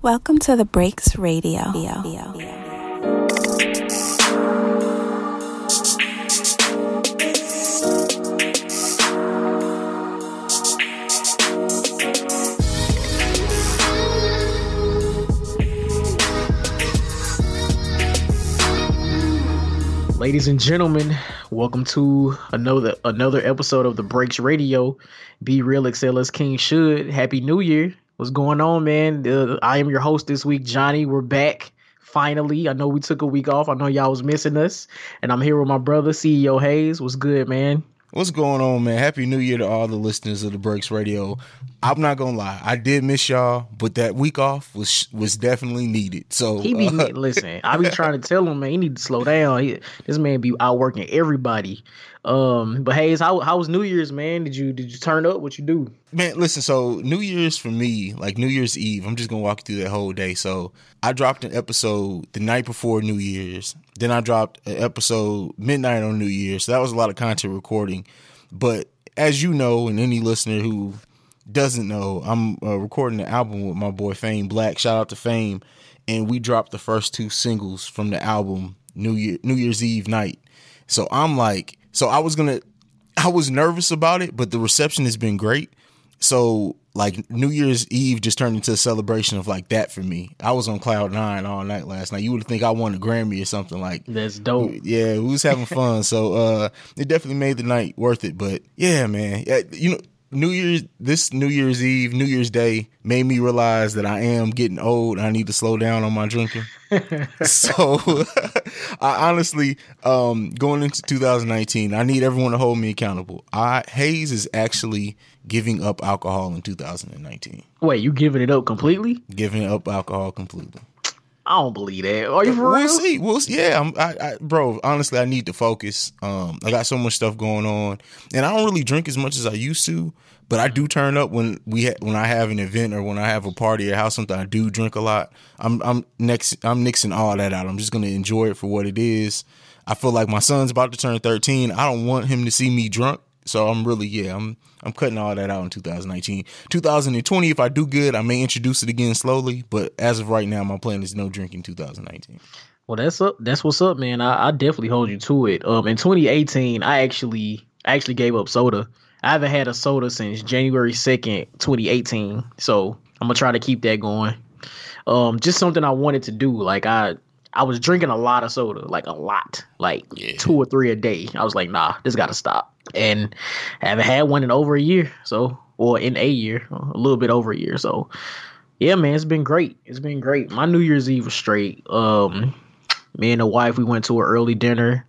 Welcome to the Breaks Radio. Ladies and gentlemen, welcome to another another episode of the Breaks Radio. Be real, excel as king should. Happy New Year! What's going on, man? Uh, I am your host this week, Johnnie. We're back finally. I know we took a week off. I know y'all was missing us, and I'm here with my brother, CEO Haize. What's good, man? What's going on, man? Happy New Year to all the listeners of the Breaks Radio. I'm not gonna lie, I did miss y'all, but that week off was was definitely needed. So He be uh, listen. I be trying to tell him, man, he need to slow down. He, this man be outworking everybody. Um, but Haize, how how was New Year's, man? Did you did you turn up? What you do? man, listen. So New Year's for me, like New Year's Eve, I'm just gonna walk you through that whole day. So I dropped an episode the night before New Year's. Then I dropped an episode midnight on New Year's. So that was a lot of content recording. But as you know, and any listener who doesn't know, I'm uh, recording an album with my boy Fame Black. Shout out to Fame, and we dropped the first two singles from the album New Year New Year's Eve night. So I'm like, so I was gonna, I was nervous about it, but the reception has been great. So like New Year's Eve just turned into a celebration of like that for me. I was on cloud nine all night last night. You would think I won a Grammy or something like. That's dope. Yeah, we was having fun. so uh it definitely made the night worth it. But yeah, man, yeah, you know. New Year's this New Year's Eve, New Year's Day made me realize that I am getting old. I need to slow down on my drinking. so I honestly, um, going into 2019, I need everyone to hold me accountable. I Haize is actually giving up alcohol in 2019. Wait, you giving it up completely? Giving up alcohol completely. I don't believe that. Are you for We'll real? see. We'll see. Yeah, I'm, I, I, bro. Honestly, I need to focus. Um, I got so much stuff going on, and I don't really drink as much as I used to. But I do turn up when we ha- when I have an event or when I have a party or have something. I do drink a lot. I'm I'm next. I'm nixing all that out. I'm just gonna enjoy it for what it is. I feel like my son's about to turn 13. I don't want him to see me drunk. So I'm really yeah. I'm I'm cutting all that out in 2019. 2020, if I do good, I may introduce it again slowly. But as of right now, my plan is no drinking 2019. Well, that's up. That's what's up, man. I, I definitely hold you to it. Um, in 2018, I actually I actually gave up soda. I haven't had a soda since January 2nd, 2018. So I'm gonna try to keep that going. Um, just something I wanted to do. Like I I was drinking a lot of soda, like a lot, like Yeah. two or three a day. I was like, nah, this got to stop. And I haven't had one in over a year. So, or in a year, a little bit over a year. So, yeah, man, it's been great. It's been great. My New Year's Eve was straight. Um, me and the wife, we went to an early dinner.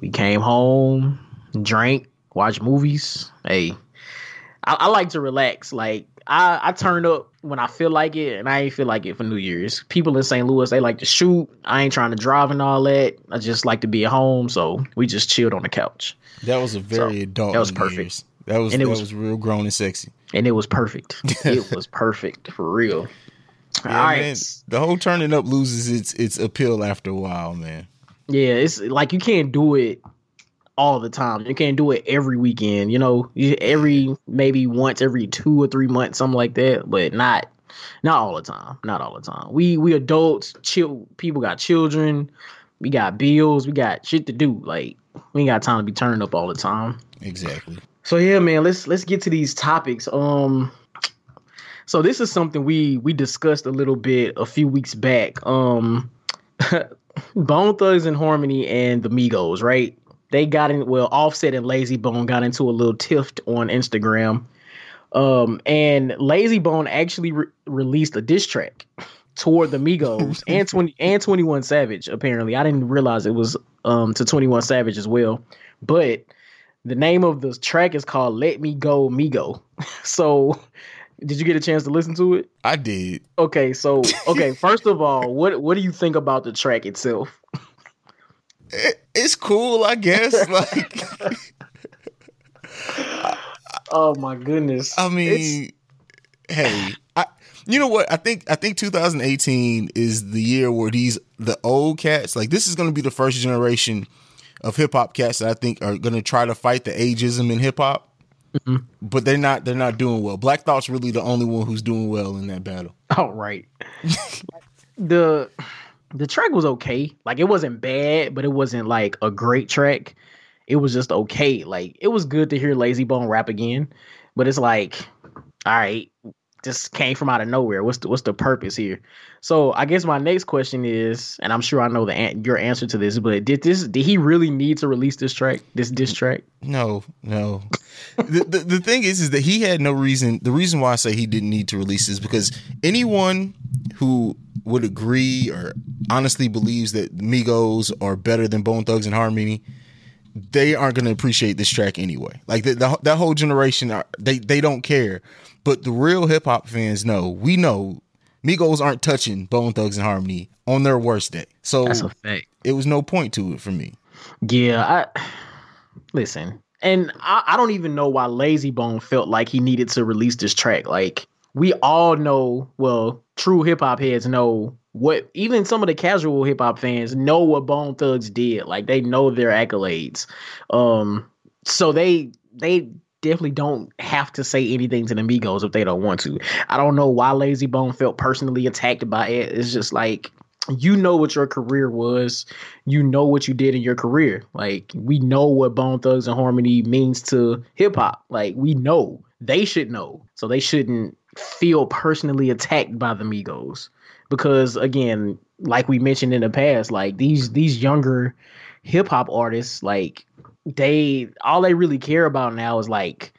We came home, drank, watched movies. Hey, I, I like to relax. Like I, I turn up when I feel like it, and I ain't feel like it for New Year's. People in St. Louis, they like to shoot. I ain't trying to drive and all that. I just like to be at home, so we just chilled on the couch, That was a very So, adult. that was perfect. Year's. That was And it was- was, real grown and sexy. and it was perfect. it was perfect for real. Yeah, all right. man, the whole turning up loses its its appeal after a while, man. Yeah, it's like you can't do it all the time. You can't do it every weekend. You know, every maybe once every two or three months, something like that. But not not all the time. Not all the time. We we adults, chill people got children. We got bills. We got shit to do. Like we ain't got time to be turning up all the time. Exactly. So yeah, man, let's let's get to these topics. Um so this is something we we discussed a little bit a few weeks back. Um Bone Thugs-n-Harmony and the Migos, right? They got in well, Offset and Layzie Bone got into a little tiff on Instagram. Um and Layzie Bone actually re- released a diss track toward the Migos and 20 and 21 Savage apparently. I didn't realize it was um to 21 Savage as well. But the name of the track is called Let Me Go Migo. So, did you get a chance to listen to it? I did. Okay, so okay, first of all, what what do you think about the track itself? It, it's cool, I guess. Like, Oh my goodness. I mean, hey, I. You know what? I think I think 2018 is the year where these the old cats like this is going to be the first generation of hip hop cats that I think are going to try to fight the ageism in hip hop. Mm-hmm. But they're not they're not doing well. Black Thought's really the only one who's doing well in that battle. All right. the the track was okay. Like it wasn't bad, but it wasn't like a great track. It was just okay. Like it was good to hear Layzie Bone rap again, but it's like, all right, just came from out of nowhere. What's the what's the purpose here? So I guess my next question is, and I'm sure I know the an- your answer to this, but did this did he really need to release this track, this diss track? No, no. the, the the thing is, is that he had no reason. The reason why I say he didn't need to release this because anyone who would agree or honestly believes that Migos are better than Bone Thugs-n-Harmony, they aren't going to appreciate this track anyway. Like the, the, that whole generation, are, they they don't care. But the real hip hop fans know. We know Migos aren't touching Bone Thugs-n-Harmony on their worst day. So That's a fact. it was no point to it for me. Yeah, I listen, and I, I don't even know why Layzie Bone felt like he needed to release this track. Like we all know, well, true hip hop heads know what. Even some of the casual hip hop fans know what Bone Thugs did. Like they know their accolades. Um, so they they definitely don't have to say anything to the Migos if they don't want to. I don't know why Layzie Bone felt personally attacked by it. It's just like you know what your career was. You know what you did in your career. Like we know what Bone Thugs-n-Harmony means to hip hop. Like we know. They should know. So they shouldn't feel personally attacked by the Migos. Because again, like we mentioned in the past, like these these younger hip hop artists, like they all they really care about now is like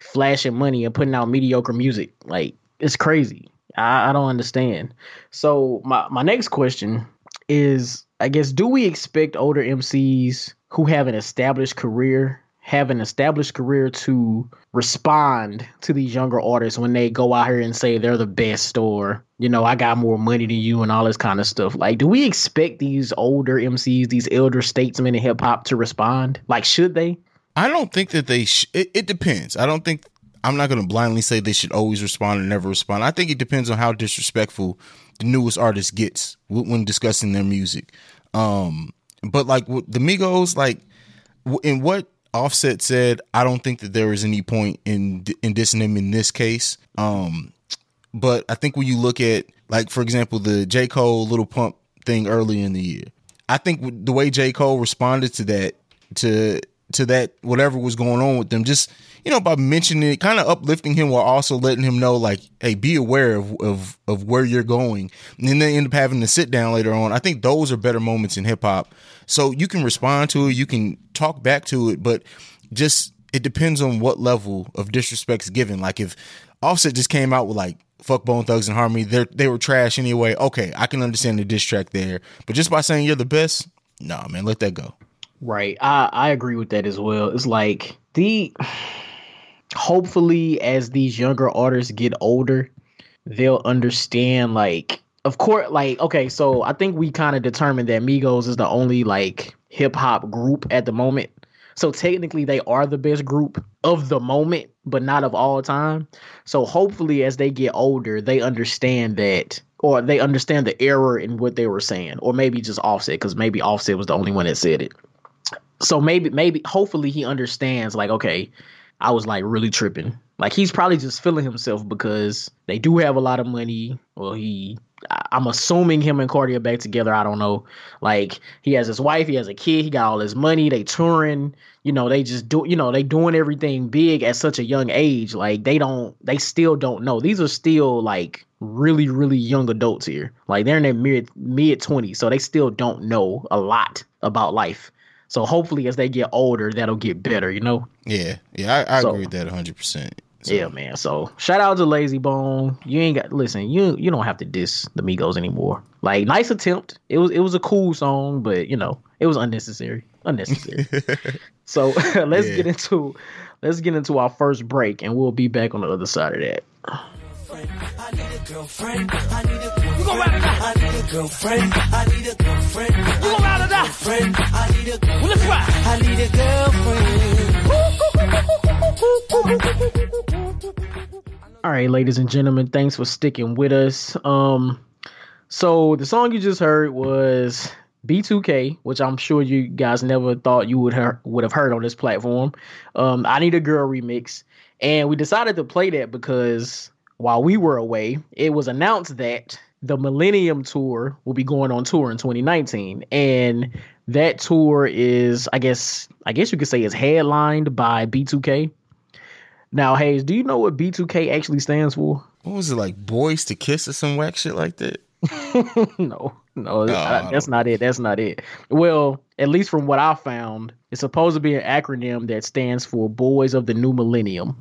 flashing money and putting out mediocre music. Like it's crazy. I, I don't understand. So my my next question is, I guess, do we expect older MCs who have an established career have an established career to respond to these younger artists when they go out here and say they're the best or you know i got more money than you and all this kind of stuff like do we expect these older mcs these elder statesmen in hip-hop to respond like should they I don't think that they. Sh- it, it depends. I don't think. I'm not going to blindly say they should always respond or never respond. I think it depends on how disrespectful the newest artist gets when discussing their music. Um, but like the Migos, like in what Offset said, I don't think that there is any point in in dissing him in this case. Um, but I think when you look at like for example the J Cole Lil Pump thing early in the year, I think the way J Cole responded to that to to that whatever was going on with them. Just you know by mentioning it kind of uplifting him while also letting him know like hey be aware of, of of where you're going. And then they end up having to sit down later on. I think those are better moments in hip-hop. So you can respond to it you can talk back to it but just it depends on what level of disrespect is given. Like if offset just came out with like fuck bone thugs-n-harmony they they were trash anyway. Okay i can understand the diss track there. But just by saying you're the best nah man let that go Right. I I agree with that as well. It's like the hopefully as these younger artists get older, they'll understand like of course like okay, so I think we kind of determined that Migos is the only like hip hop group at the moment. So technically they are the best group of the moment, but not of all time. So hopefully as they get older, they understand that or they understand the error in what they were saying or maybe just Offset cuz maybe Offset was the only one that said it so maybe maybe hopefully he understands like okay i was like really tripping. Like he's probably just feeling himself because they do have a lot of money. Well he i'm assuming him and cardi are back together. I don't know. Like he has his wife he has a kid he got all his money they touring. You know they just do you know they doing everything big at such a young age. Like they don't they still don't know. These are still like really really young adults here. Like they're in their mid mid 20s so they still don't know a lot about life so hopefully, as they get older, that'll get better. You know. Yeah, yeah, I, I so, agree with that hundred percent. So. Yeah, man. So shout out to Layzie Bone. You ain't got listen. You you don't have to diss the Migos anymore. Like nice attempt. It was it was a cool song, but you know it was unnecessary. Unnecessary. so let's yeah. get into let's get into our first break, and we'll be back on the other side of that. I need a girlfriend. I need a girlfriend. You gon' out. I need a girlfriend. I need a girlfriend. You gon' ride it out. Friend. I need a girlfriend. Well, let's ride. I need a girlfriend. All right, ladies and gentlemen, thanks for sticking with us. Um, so the song you just heard was B2K, which I'm sure you guys never thought you would hear, would have heard on this platform. Um, I need a girl remix, and we decided to play that because while we were away, it was announced that the Millennium Tour will be going on tour in 2019, and that tour is, I guess, I guess you could say, is headlined by B2K. Now, Haize, do you know what B2K actually stands for? What was it like, boys to kiss or some whack shit like that? no, no, uh, that's not it. That's not it. Well, at least from what I found, it's supposed to be an acronym that stands for Boys of the New Millennium.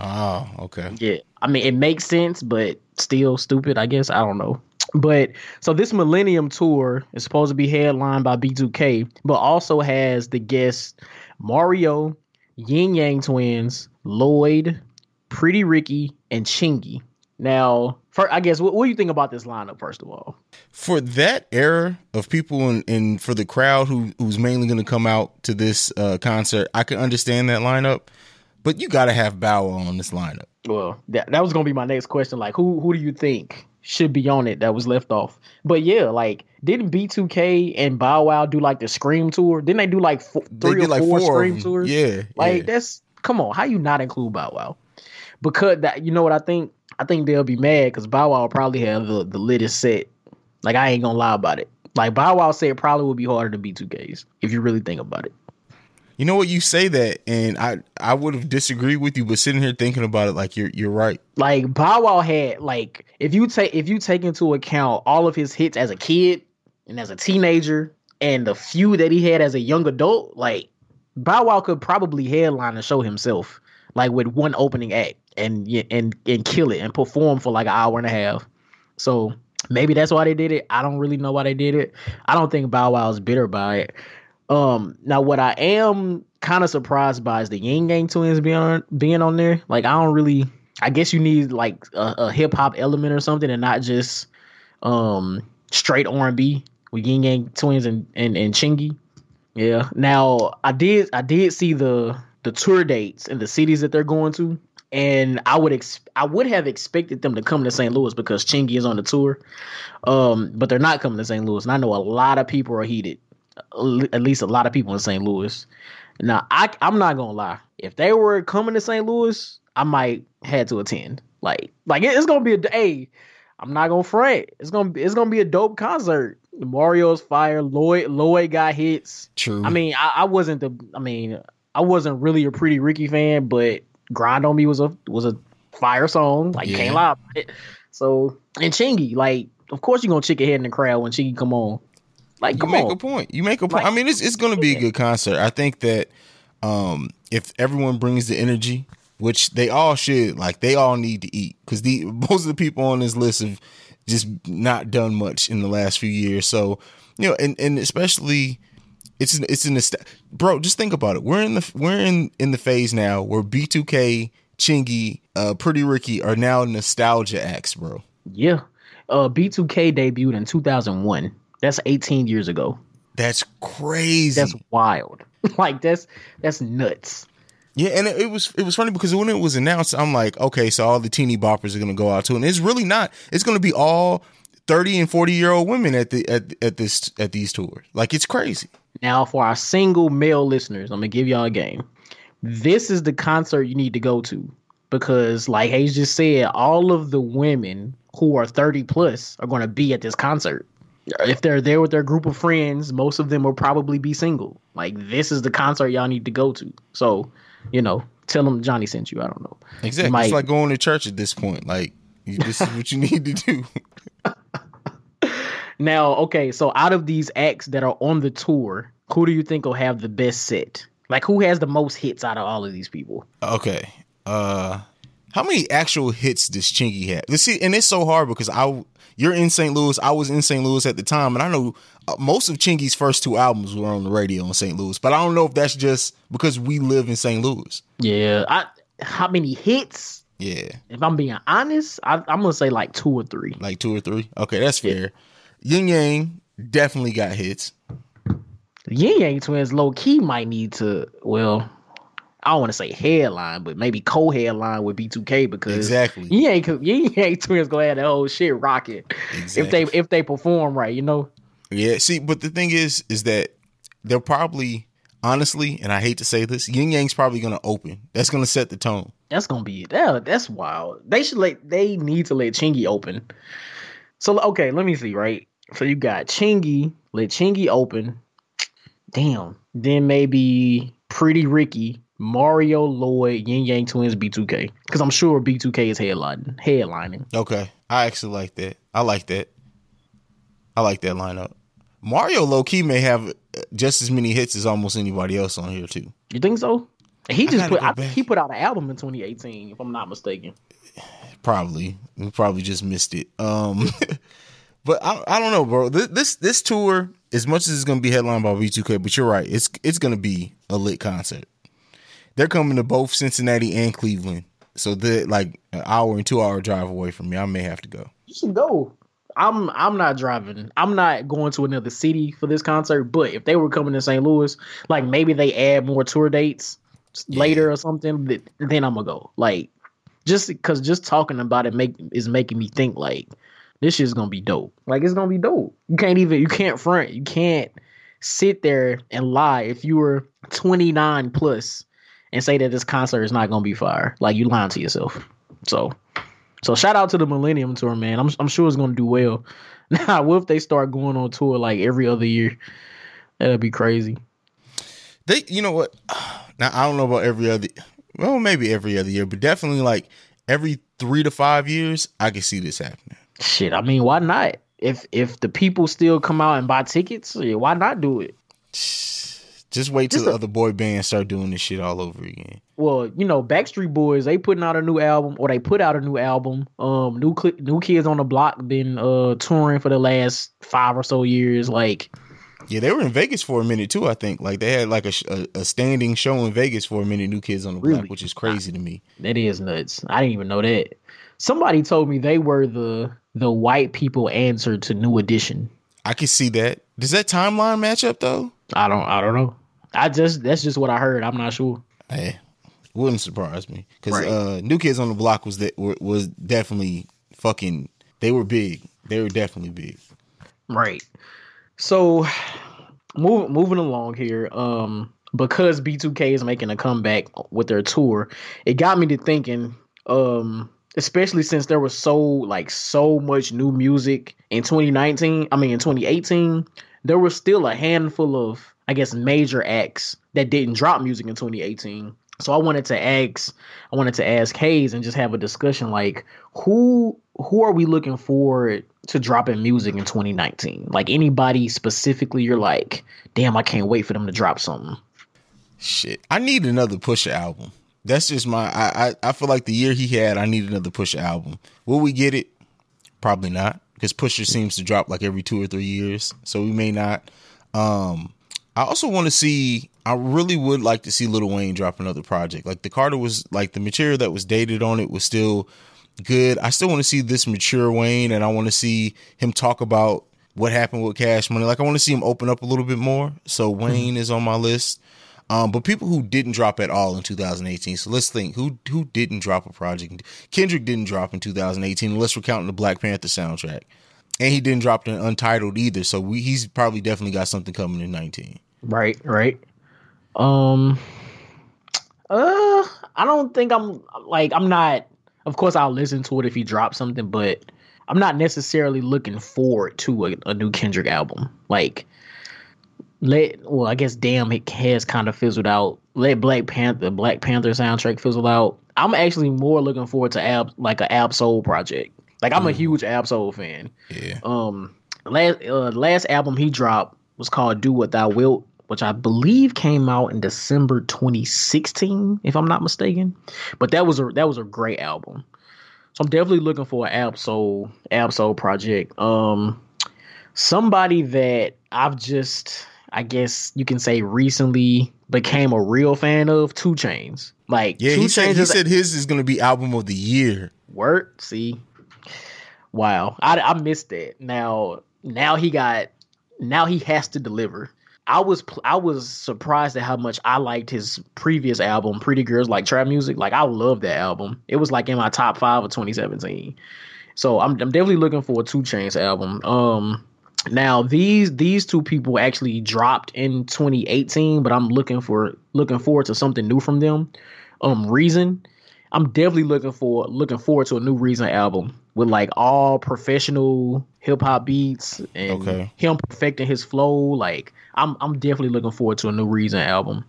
Oh, okay. Yeah. I mean, it makes sense, but still stupid, I guess. I don't know. But so this Millennium Tour is supposed to be headlined by B2K, but also has the guests Mario, Ying Yang Twins, Lloyd, Pretty Ricky, and Chingy. Now, for, I guess, what, what, do you think about this lineup, first of all? For that era of people and, and for the crowd who who's mainly going to come out to this uh, concert, I can understand that lineup, but you got to have Bow Wow on this lineup. Well, that, that was going to be my next question. Like, who who do you think should be on it that was left off? But yeah, like, didn't B2K and Bow Wow do like the Scream tour? Didn't they do like four, three or like four, four Scream tours? Yeah. Like, yeah. that's, come on, how you not include Bow Wow? Because that, you know what I think? I think they'll be mad because Bow Wow will probably have the, the latest set. Like, I ain't gonna lie about it. Like, Bow Wow said it probably would be harder than B2K's if you really think about it. You know what? You say that, and I I would have disagreed with you, but sitting here thinking about it, like you're you're right. Like Bow Wow had like if you take if you take into account all of his hits as a kid and as a teenager and the few that he had as a young adult, like Bow Wow could probably headline a show himself, like with one opening act and and and kill it and perform for like an hour and a half. So maybe that's why they did it. I don't really know why they did it. I don't think Bow Wow is bitter by it. Um, now what I am kind of surprised by is the Ying Yang Twins being on being on there. Like I don't really. I guess you need like a, a hip hop element or something, and not just um straight R and B with Ying Yang Twins and and and Chingy. Yeah. Now I did I did see the the tour dates and the cities that they're going to, and I would ex- I would have expected them to come to St. Louis because Chingy is on the tour, um, but they're not coming to St. Louis, and I know a lot of people are heated at least a lot of people in St. Louis. Now, I I'm not gonna lie. If they were coming to St. Louis, I might had to attend. Like like it's gonna be a day. I'm not gonna fret. It's gonna be it's gonna be a dope concert. Mario's fire. Lloyd Lloyd got hits. True. I mean, I, I wasn't the. I mean, I wasn't really a Pretty Ricky fan, but Grind on Me was a was a fire song. Like yeah. can't lie about it. So and Chingy, like of course you're gonna chick ahead in the crowd when Chingy come on. Like, you make on. a point. You make a point. Like, I mean, it's it's going to be a good concert. I think that um, if everyone brings the energy, which they all should, like they all need to eat because the most of the people on this list have just not done much in the last few years. So you know, and and especially it's an, it's in the bro. Just think about it. We're in the we're in in the phase now where B2K, Chingy, uh, Pretty Ricky are now nostalgia acts, bro. Yeah, uh, B2K debuted in 2001. That's 18 years ago. That's crazy. That's wild. like that's that's nuts. Yeah, and it, it, was it was funny because when it was announced, I'm like, okay, so all the teeny boppers are gonna go out to, it. and it's really not. It's gonna be all 30 and 40 year old women at the at at this at these tours. Like it's crazy. Now, for our single male listeners, I'm gonna give y'all a game. This is the concert you need to go to because, like Haize just said, all of the women who are 30 plus are gonna be at this concert if they're there with their group of friends, most of them will probably be single. Like this is the concert y'all need to go to. So, you know, tell them Johnnie sent you. I don't know. Exactly. Might... It's like going to church at this point. Like this is what you need to do. now, okay, so out of these acts that are on the tour, who do you think will have the best set? Like who has the most hits out of all of these people? Okay. Uh how many actual hits does Chingy have? Let's see, and it's so hard because I you're in St. Louis. I was in St. Louis at the time, and I know uh, most of Chingy's first two albums were on the radio in St. Louis. But I don't know if that's just because we live in St. Louis. Yeah, I how many hits? Yeah, if I'm being honest, I, am gonna say like two or three. Like two or three. Okay, that's fair. Yeah. Ying Yang definitely got hits. Ying Yang twins low key might need to well I don't want to say headline, but maybe co-headline with B2K because exactly you ain't you ain't twins gonna have that whole shit rocking exactly. if they if they perform right, you know. Yeah, see, but the thing is, is that they'll probably honestly, and I hate to say this, Ying Yang's probably gonna open. That's gonna set the tone. That's gonna be that. That's wild. They should let. They need to let Chingy open. So okay, let me see. Right. So you got Chingy. Let Chingy open. Damn. Then maybe Pretty Ricky, Mario Lloyd, Ying Yang Twins, B2K. Because I'm sure B2K is headlining. Headlining. Okay, I actually like that. I like that. I like that lineup. Mario low key may have just as many hits as almost anybody else on here too. You think so? He just put I, he put out an album in 2018, if I'm not mistaken. Probably, we probably just missed it. Um, but I, I don't know, bro. This, this this tour, as much as it's gonna be headlined by B2K, but you're right, it's it's gonna be a lit concert. They're coming to both Cincinnati and Cleveland, so they're like an hour and two hour drive away from me. I may have to go. You should go. I'm I'm not driving. I'm not going to another city for this concert. But if they were coming to St. Louis, like maybe they add more tour dates later or something, then I'm gonna go. Like just because just talking about it make is making me think like this shit's gonna be dope. Like it's gonna be dope. You can't even you can't front. You can't sit there and lie if you were 29 plus and say that this concert is not gonna be fire. Like you lying to yourself. So so shout out to the Millennium Tour, man. I'm I'm sure it's gonna do well. Now, what if they start going on tour like every other year? That'd be crazy. They, you know what? Now I don't know about every other. Well, maybe every other year, but definitely like every three to five years, I can see this happening. Shit, I mean, why not? If if the people still come out and buy tickets, yeah, why not do it? Just wait till Just the a- other boy bands start doing this shit all over again. Well, you know, Backstreet Boys they putting out a new album, or they put out a new album. Um, new Cl- new kids on the block been uh touring for the last five or so years. Like, Yeah, they were in Vegas for a minute too. I think like they had like a, a, a standing show in Vegas for a minute. New Kids on the Block, which is crazy to me. That is nuts. I didn't even know that. Somebody told me they were the the white people answer to New Edition. I can see that. Does that timeline match up though? I don't I don't know. I just that's just what I heard. I'm not sure. Hey, wouldn't surprise me because Right. uh, New Kids on the Block was that were- was definitely fucking. They were big. They were definitely big. Right. So move, moving along here, um, because B2K is making a comeback with their tour, it got me to thinking, um, especially since there was so like so much new music in 2019, I mean in 2018, there was still a handful of I guess major acts that didn't drop music in 2018. So I wanted to ask I wanted to ask Haize and just have a discussion like who who are we looking forward to dropping music in 2019? Like anybody specifically you're like, damn, I can't wait for them to drop something. Shit, I need another Pusha album. That's just my. I, I I feel like the year he had, I need another Pusha album. Will we get it? Probably not, because Pusha seems to drop like every two or three years, so we may not. Um, I also want to see. I really would like to see Lil Wayne drop another project. Like the Carter was like the material that was dated on it was still good. I still want to see this mature Wayne, and I want to see him talk about what happened with Cash Money. Like I want to see him open up a little bit more. So Wayne is on my list. Um, but people who didn't drop at all in 2018. So let's think who who didn't drop a project. Kendrick didn't drop in 2018, unless we're counting the Black Panther soundtrack, and he didn't drop an Untitled either. So we, he's probably definitely got something coming in 19. Right, right. Um uh I don't think I'm like I'm not of course I'll listen to it if he drops something, but I'm not necessarily looking forward to a, a new Kendrick album. Like let well, I guess damn it has kind of fizzled out. Let Black Panther Black Panther soundtrack fizzle out. I'm actually more looking forward to Ab like a Ab-Soul project. Like I'm a huge Ab-Soul fan. Yeah. Um, last uh, last album he dropped was called "Do What Thou Wilt," which I believe came out in December 2016, if I'm not mistaken. But that was a that was a great album. So I'm definitely looking for an Ab-Soul Ab-Soul project. Um, somebody that I've just I guess you can say recently became a real fan of 2 Chainz. Like Yeah, Two he said he said his is going to be album of the year. Work. See, wow, I I missed that. Now now he got now he has to deliver. I was I was surprised at how much I liked his previous album, Pretty Girls Like Trap Music. Like I love that album. It was like in my top five of 2017. So I'm I'm definitely looking for a 2 Chainz album. Um, now these these two people actually dropped in 2018, but I'm looking for looking forward to something new from them. Um, Reason. I'm definitely looking for looking forward to a new Reason album with like all professional hip hop beats and Okay. him perfecting his flow. Like I'm I'm definitely looking forward to a new Reason album.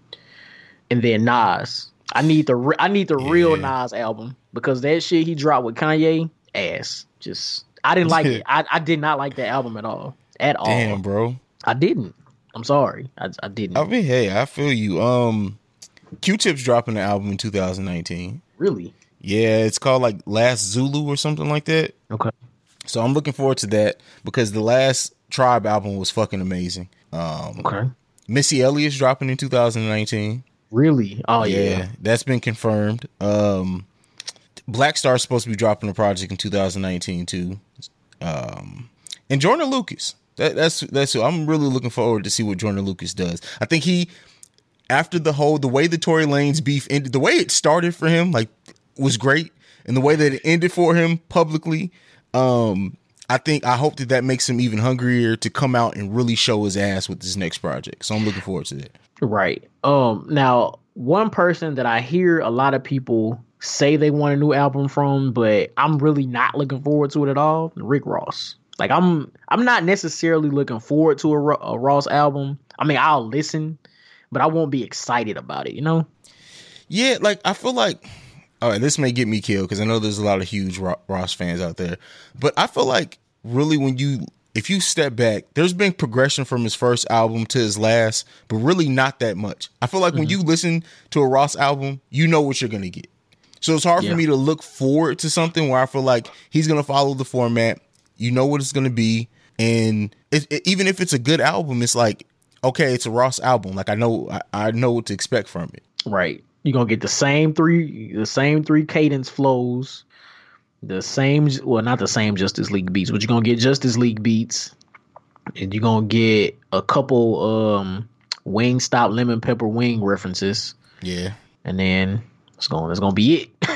And then Nas. I need the re- I need the real Nas album because that shit he dropped with Kanye ass. Just I didn't like it. I, I did not like that album at all. At all. Damn, bro. I didn't. I'm sorry. I, I didn't. I mean, hey, I feel you. Um, Q-Tip's dropping an album in 2019. Really? Yeah, it's called like Last Zulu or something like that. Okay. So I'm looking forward to that because the last Tribe album was fucking amazing. Um, Okay. Missy Elliott's dropping in 2019. Really? Oh yeah. that's been confirmed. Um, Black Star's supposed to be dropping a project in 2019 too. Um, and Joyner Lucas. That, that's that's who I'm really looking forward to see what Joyner Lucas does. I think he after the whole the way the Tory Lanez beef ended, the way it started for him like was great, and the way that it ended for him publicly. Um, I think I hope that that makes him even hungrier to come out and really show his ass with this next project. So I'm looking forward to that. Right. Um now one person that I hear a lot of people say they want a new album from, but I'm really not looking forward to it at all, Rick Ross. Like I'm I'm not necessarily looking forward to a, a Ross album. I mean, I'll listen, but I won't be excited about it, you know? Yeah, like I feel like all right, this may get me killed because I know there's a lot of huge Ross fans out there, but I feel like really when you if you step back, there's been progression from his first album to his last, but really not that much. I feel like when mm-hmm. you listen to a Ross album, you know what you're gonna get. So it's hard Yeah. for me to look forward to something where I feel like he's gonna follow the format. You know what it's gonna be, and it, it- even if it's a good album, it's like okay, it's a Ross album. Like I know I, I know what to expect from it. Right. You're gonna get the same three the same three cadence flows, the same well not the same Justice League beats, but you're gonna get Justice League beats. And you're gonna get a couple um wing stop lemon pepper wing references. Yeah. And then it's gonna it's gonna be it.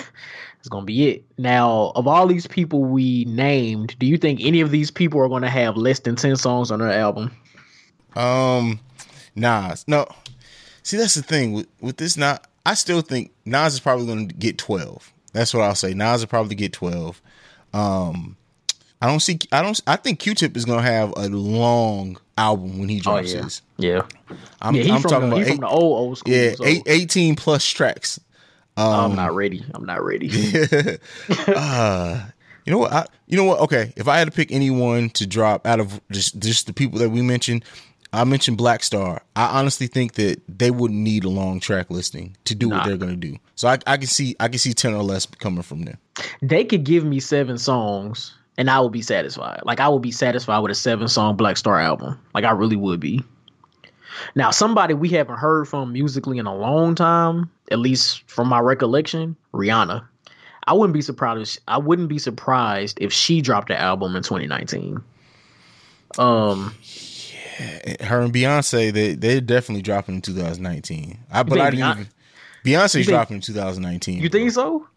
it's gonna be it. Now, of all these people we named, do you think any of these people are gonna have less than ten songs on their album? Um, Nas. No, see that's the thing with with this. Not, I still think Nas is probably going to get twelve. That's what I'll say. Nas will probably get twelve. Um, I don't see. I don't. I think Q-Tip is going to have a long album when he drops yeah. his. Yeah. I'm, yeah, he's I'm from, talking the, about he eight, from the old old school. yeah, so eight, 18 plus tracks. I'm not ready. I'm not ready. uh, you know what? I, you know what? Okay, if I had to pick anyone to drop out of just just the people that we mentioned, I mentioned Black Star. I honestly think that they wouldn't need a long track listing to do Nah. what they're gonna do. So I, I can see I can see ten or less coming from them. they could give me seven songs and I would be satisfied. Like I would be satisfied with a seven song Black Star album. Like I really would be. Now, somebody we haven't heard from musically in a long time, at least from my recollection, Rihanna. I wouldn't be surprised. If, I wouldn't be surprised if she dropped an album in 2019. Um, Her and Beyonce, they they're definitely dropping in 2019. I but I didn't Beyonce- even. Beyonce's think- dropping in 2019. you think so?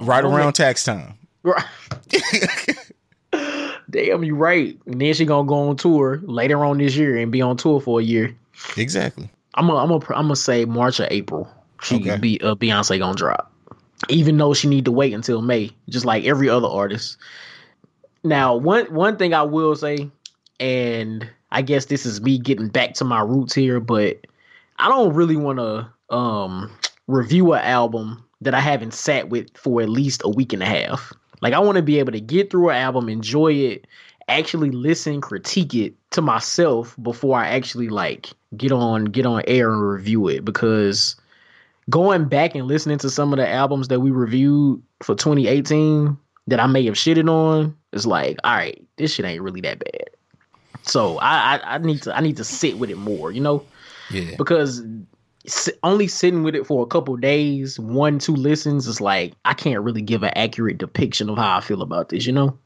right don't around make- tax time? Right. Damn, you right. And then she gonna go on tour later on this year and be on tour for a year. Exactly. I'm gonna I'm gonna I'm gonna say March or April. She Okay. be uh, Beyonce gonna drop, even though she need to wait until May, just like every other artist. Now, one one thing I will say, and I guess this is me getting back to my roots here, but I don't really want to um review an album that I haven't sat with for at least a week and a half. Like I want to be able to get through an album, enjoy it, actually listen, critique it to myself before I actually like get on get on air and review it because going back and listening to some of the albums that we reviewed for 2018 that I may have shitted on is like, all right, this shit ain't really that bad. So I, I I need to I need to sit with it more, you know, Yeah. because only sitting with it for a couple days, one two listens is like I can't really give an accurate depiction of how I feel about this, you know.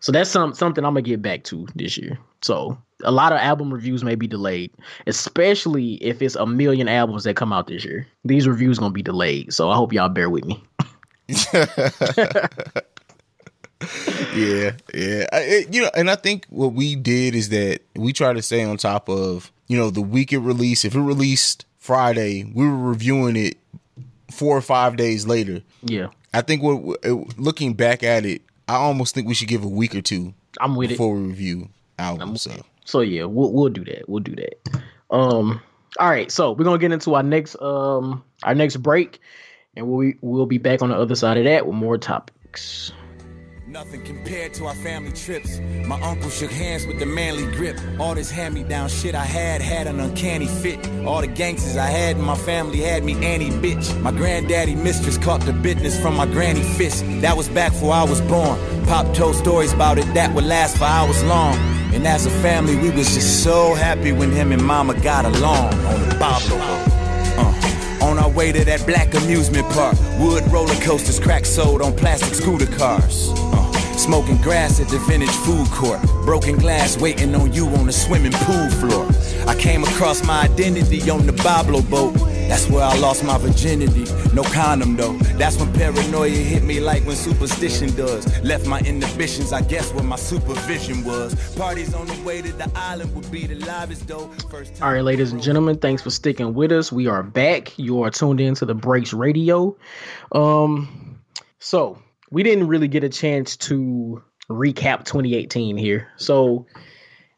So that's some something I'm gonna get back to this year. So a lot of album reviews may be delayed, especially if it's a million albums that come out this year. These reviews gonna be delayed, so I hope y'all bear with me. yeah, yeah. I, it, you know, and I think what we did is that we try to stay on top of you know the week it released. If it released Friday, we were reviewing it four or five days later. Yeah, I think what looking back at it, I almost think we should give a week or two I'm with before it. we review albums. So So yeah, we'll we'll do that. We'll do that. Um, all right. So we're gonna get into our next um our next break, and we'll we'll be back on the other side of that with more topics. Nothing compared to our family trips. My uncle shook hands with the manly grip. All this hand me down shit I had had an uncanny fit. All the gangsters I had in my family had me Annie bitch. My granddaddy mistress caught the business from my granny fist. That was back before I was born. Pop told stories about it that would last for hours long. And as a family, we was just so happy when him and mama got along on the Boblo. Uh, on our way to that black amusement park, wood roller coasters, crack sold on plastic scooter cars. Smoking grass at the vintage food court, broken glass waiting on you on the swimming pool floor. I came across my identity on the Boblo boat. That's where I lost my virginity. No condom though. That's when paranoia hit me like when superstition does. Left my inhibitions, I guess, where my supervision was. Parties on the way to the island would be the livest though. All right, ladies and gentlemen, thanks for sticking with us. We are back. You are tuned in to the Breaks Radio. Um, so we didn't really get a chance to recap 2018 here. So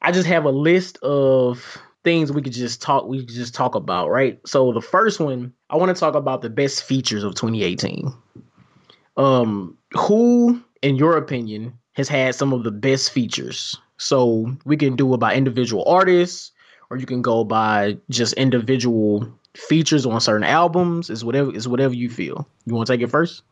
I just have a list of things we could just talk we could just talk about, right? So the first one, I want to talk about the best features of 2018. Um, who, in your opinion, has had some of the best features? So we can do it by individual artists, or you can go by just individual features on certain albums. Is whatever is whatever you feel. You want to take it first?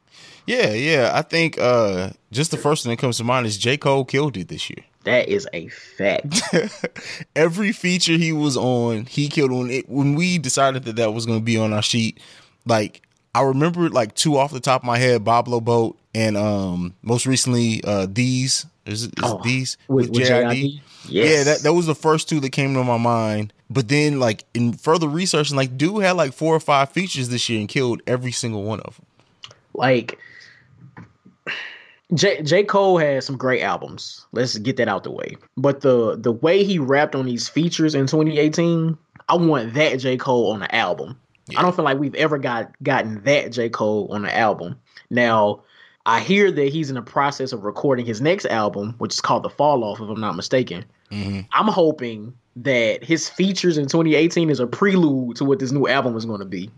Yeah, yeah. I think uh just the first thing that comes to mind is J. Cole killed it this year. That is a fact. Every feature he was on, he killed on it. When we decided that that was going to be on our sheet, like I remember like two off the top of my head, Boblo Boat and um most recently uh these is, it, is Oh, these with- with JID? Yeah, that that was the first two that came to my mind. But then like in further research, like dude had like four or five features this year and killed every single one of them. Like J J Cole has some great albums. Let's get that out the way. But the the way he rapped on these features in 2018, I want that J Cole on the album. I don't feel like we've ever got gotten that J Cole on the album. Now, I hear that he's in the process of recording his next album, which is called The Fall Off, if I'm not mistaken. Mm-hmm. I'm hoping that his features in 2018 is a prelude to what this new album is going to be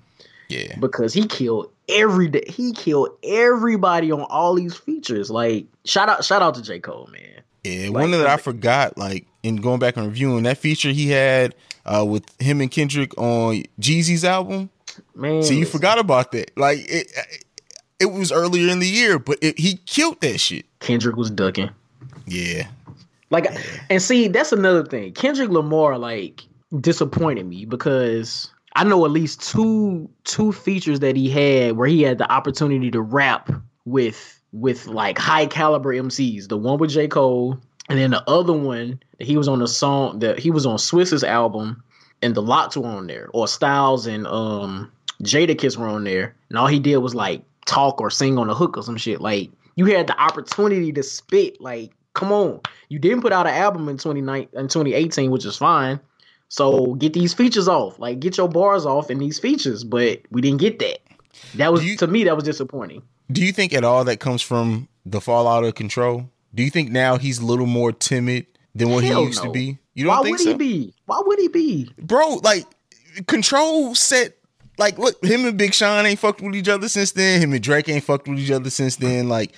Yeah. because he killed every day. He killed everybody on all these features. Like shout out, shout out to J Cole, man. Yeah, Like, one that I forgot, like in going back and reviewing that feature he had uh, with him and Kendrick on Jeezy's album. Man, So you forgot about that. Like it, it was earlier in the year, but it, he killed that shit. Kendrick was ducking. Yeah, Like, and see, that's another thing. Kendrick Lamar like disappointed me because I know at least two two features that he had where he had the opportunity to rap with with like high caliber MCs. The one with J Cole, and then the other one that he was on the song that he was on Swizz's album, and the LOX were on there, or Styles and um Jadakiss were on there, and all he did was like talk or sing on the hook or some shit. Like you had the opportunity to spit. Like, come on, you didn't put out an album in 29 in 2018, which is fine. So get these features off. Like get your bars off in these features, but we didn't get that. That was you- to me that was disappointing. Do you think at all that comes from the fallout of control? Do you think now he's a little more timid than what Hell he used no. to be? You don't Why think would so, he be? Why would he be? bro? Like control set. Like look, him and Big Sean ain't fucked with each other since then. Him and Drake ain't fucked with each other since then. Like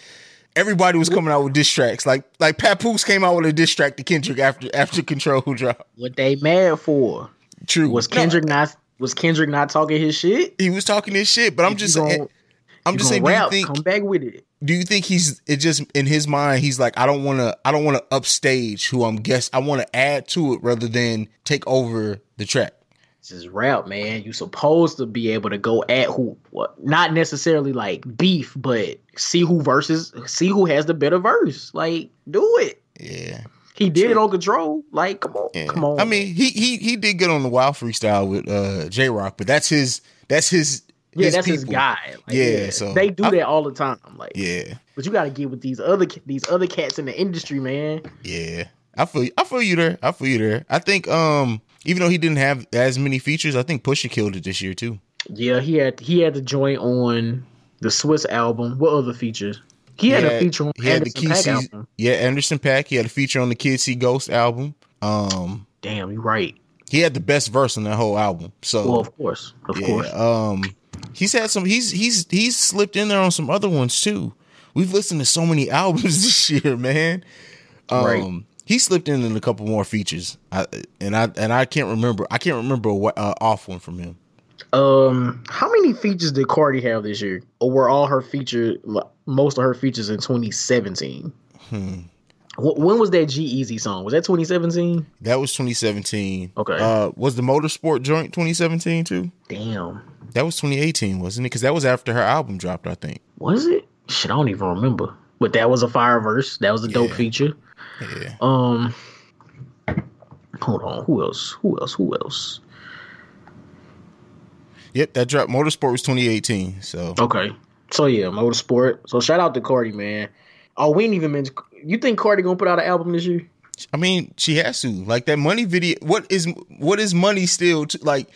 everybody was coming out with diss tracks. Like like Papoose came out with a diss track to Kendrick after after Control dropped. What they mad for? True. Was No, Kendrick not was Kendrick not talking his shit? he was talking his shit, but I'm If just you saying. I'm just saying. Do you think? come back with it. do you think he's it just in his mind he's like i don't want to i don't want to upstage who i'm guess i want to add to it rather than take over the track This is rap, man. You supposed to be able to go at who, what, not necessarily like beef, but see who versus, see who has the better verse. Like, do it. yeah He did it on control. Like, come on, yeah come on. i mean he he he did good on the wild freestyle with uh Jay Rock but that's his that's his yeah, that's his guy. Like, Yeah, so they do I- that all the time. Like, yeah but you got to get with these other these other cats in the industry, man. yeah i feel i feel you there i feel you there i think um even though he didn't have as many features i think pusha killed it this year too Yeah, he had he had the joint on the Swizz album. What other features? He had, a feature on he had the Key album. Yeah, Anderson .Paak. He had a feature on the Kids See Ghost album. Um, Damn, you're right. he had the best verse on that whole album. So Well, of course, of yeah, course. um, he's had some. He's he's he's slipped in there on some other ones too. We've listened to so many albums this year, man. Um, Right. He slipped in in a couple more features, I, and I and I can't remember. I can't remember a uh, off one from him. Um, how many features did Cardi have this year, or were all her feature most of her features in 2017? Hmm. When was that G-Eazy song? Was that 2017? That was 2017. Okay. Uh, was the Motorsport joint 2017 too? Damn, That was 2018, wasn't it? Because that was after her album dropped, I think. was it? Shit, I don't even remember. But that was a fire verse. That was a dope Yeah. feature. Yeah. Um, hold on. Who else? Who else? Who else? Yep, that dropped. Motorsport was 2018. So Okay. So yeah, motorsport. So shout out to Cardi, man. Oh, we ain't even mentioned. You think Cardi gonna put out an album this year? I mean, she has to. Like that money video. What is what is money still? To, like,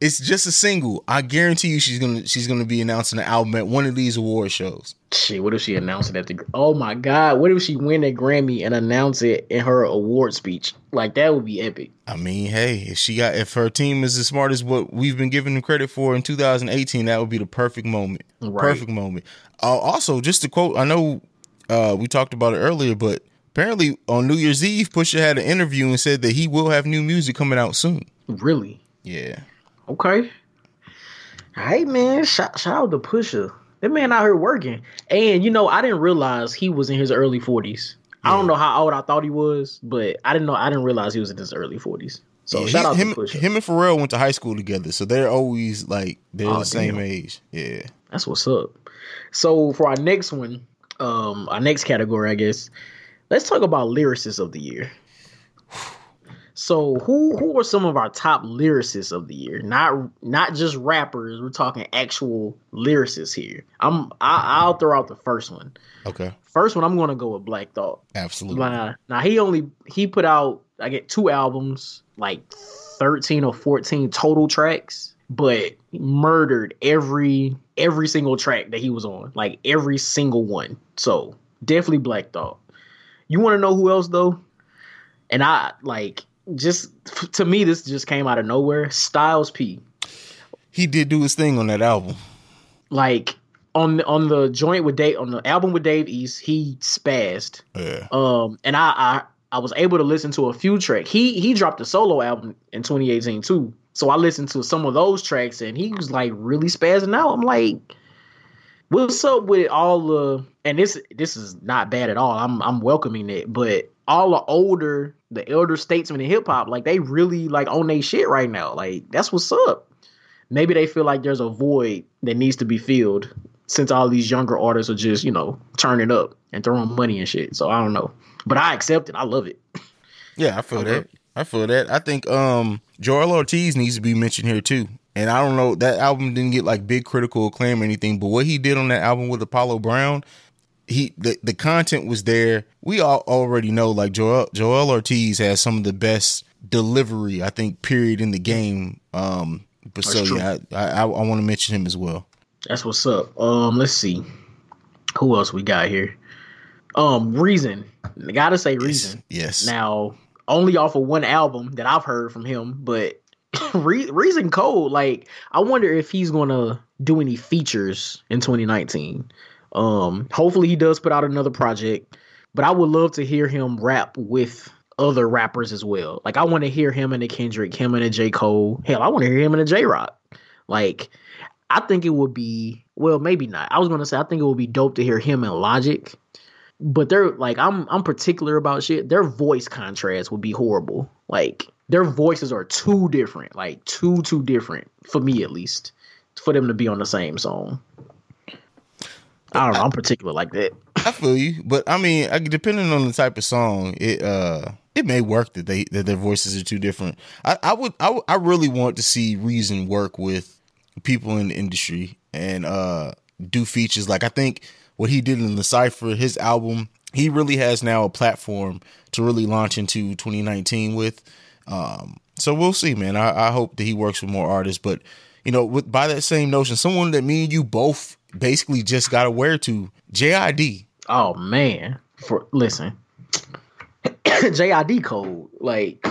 it's just a single. I guarantee you, she's gonna she's gonna be announcing an album at one of these award shows. Shit, what if she announced it at the? Oh my god, what if she win that Grammy and announce it in her award speech? Like that would be epic. I mean, hey, if she got if her team is as smart as what we've been giving them credit for in 2018, that would be the perfect moment. Right. Perfect moment. Uh, also, just to quote, I know uh, we talked about it earlier, but apparently on New Year's Eve, Pusha had an interview and said that he will have new music coming out soon. Really? Yeah. Okay. Hey man, shout, shout out to Pusha. That man out here working. And you know, I didn't realize he was in his early forties. I don't know how old I thought he was, but I didn't know. I didn't realize he was in his early forties. So Yeah, shout he- out him, to Pusha. him and Pharrell went to high school together, so they're always like they're Oh, the same damn. age. Yeah. That's what's up. So for our next one, um, our next category, I guess, let's talk about lyricists of the year. So who who are some of our top lyricists of the year? Not not just rappers. We're talking actual lyricists here. I'm I, I'll throw out the first one. Okay. First one, I'm gonna go with Black Thought. Absolutely. Now, now he only he put out I get two albums, like thirteen or fourteen total tracks, but murdered every every single track that he was on, like every single one. So definitely Black Thought. You want to know who else though? And I like just to me this just came out of nowhere. Styles P. He did do his thing on that album. Like on the on the joint with Dave on the album with Dave East, he spazzed. Yeah. Um, and I, I I was able to listen to a few tracks. He he dropped a solo album in 2018 too. So I listened to some of those tracks, and he was like really spazzing out. I'm like, what's up with all the? And this this is not bad at all. I'm I'm welcoming it, but all the older, the elder statesmen in hip hop, like they really like own they shit right now. Like that's what's up. Maybe they feel like there's a void that needs to be filled since all these younger artists are just you know turning up and throwing money and shit. So I don't know, but I accept it. I love it. Yeah, I feel Okay. that. I feel that. I think um Joel Ortiz needs to be mentioned here too. And I don't know that album didn't get like big critical acclaim or anything, but what he did on that album with Apollo Brown, he the, the content was there. We all already know like Joel Joel Ortiz has some of the best delivery I think period in the game. Um, but That's so yeah, I I, I want to mention him as well. That's what's up. Um, let's see, who else we got here. Um, Reason. Gotta say Reason. Yes. Now, only off of one album that I've heard from him, but Re- Reason Cold. Like, I wonder if he's gonna do any features in 2019. Um, hopefully he does put out another project, but I would love to hear him rap with other rappers as well. Like, I want to hear him and a Kendrick, him and a J Cole. Hell, I want to hear him and a Jay Rock. Like, I think it would be well, maybe not. I was gonna say I think it would be dope to hear him and Logic, but they're like I'm I'm particular about shit. Their voice contrast would be horrible. Like their voices are too different, like too too different for me at least, for them to be on the same song. I don't know. I'm particular like that. I feel you, but I mean, I, depending on the type of song, it uh it may work that they that their voices are too different. I, I would I I really want to see Reason work with people in the industry and uh do features. Like I think what he did in the Cipher, his album, he really has now a platform to really launch into 2019 with. Um, so we'll see, man. I, I hope that he works with more artists, but you know, with by that same notion, someone that me and you both basically just got aware to, JID. Oh man, for listen, JID Code. Like,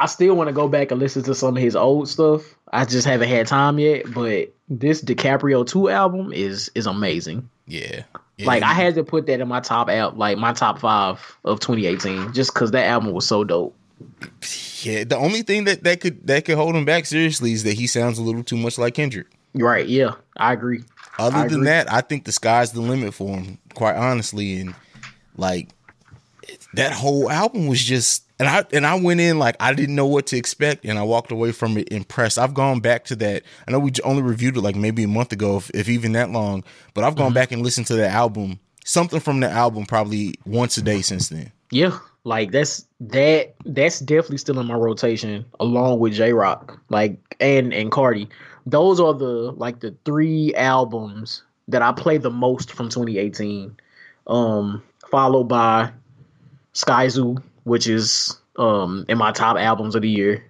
I still want to go back and listen to some of his old stuff. I just haven't had time yet. But this DiCaprio two album is is amazing. Yeah. yeah. Like, I had to put that in my top app, like my top five of 2018, just because that album was so dope. Yeah, the only thing that that could that could hold him back seriously is that he sounds a little too much like Kendrick. Right? Yeah, I agree. Other than that, I think the sky's the limit for him, quite honestly. And like that whole album was just and I and I went in like I didn't know what to expect and I walked away from it impressed. I've gone back to that. I know we only reviewed it like maybe a month ago, if, if even that long, but I've gone Mm-hmm. back and listened to the album, something from the album probably once a day since then. Yeah, like that's that that's definitely still in my rotation along with Jay Rock, like and and Cardi. Those are the like the three albums that I play the most from 2018. Um, followed by Skyzoo, which is um in my top albums of the year,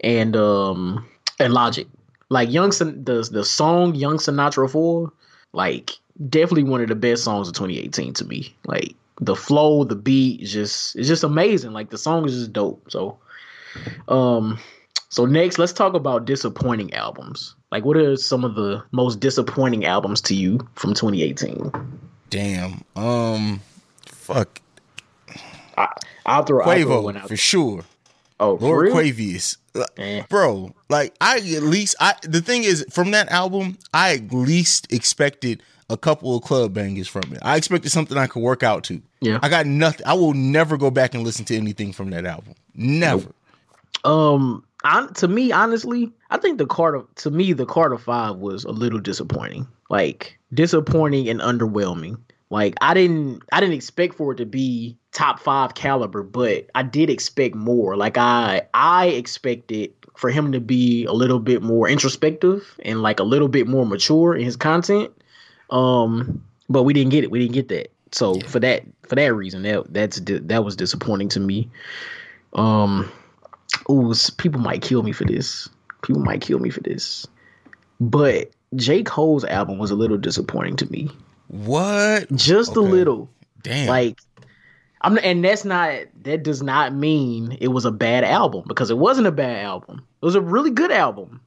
and um and Logic. Like Young Sin- the the song Young Sinatra 4, like definitely one of the best songs of 2018 to me. Like the flow, the beat, just it's just amazing. Like the song is just dope. So, um, so next let's talk about disappointing albums. Like, what are some of the most disappointing albums to you from 2018? Damn. Um fuck. I, I'll throw, I'll Quavo out. for sure. Oh, for Lord? Quavius. Uh, Eh. Bro, like I at least I the thing is from that album, I at least expected a couple of club bangers from it. I expected something I could work out to. Yeah. I got nothing. I will never go back and listen to anything from that album. Never. Um, I, to me, honestly, I think the Carter to me the Carter Five was a little disappointing. Like disappointing and underwhelming. Like I didn't I didn't expect for it to be top five caliber, but I did expect more. Like I I expected for him to be a little bit more introspective and like a little bit more mature in his content. Um, but we didn't get it. We didn't get that. So for that for that reason, that that's that was disappointing to me. Um, ooh, people might kill me for this. People might kill me for this. But J. Cole's album was a little disappointing to me. What? Just a little. Damn. Like I'm and that's not that does not mean it was a bad album because it wasn't a bad album. It was a really good album.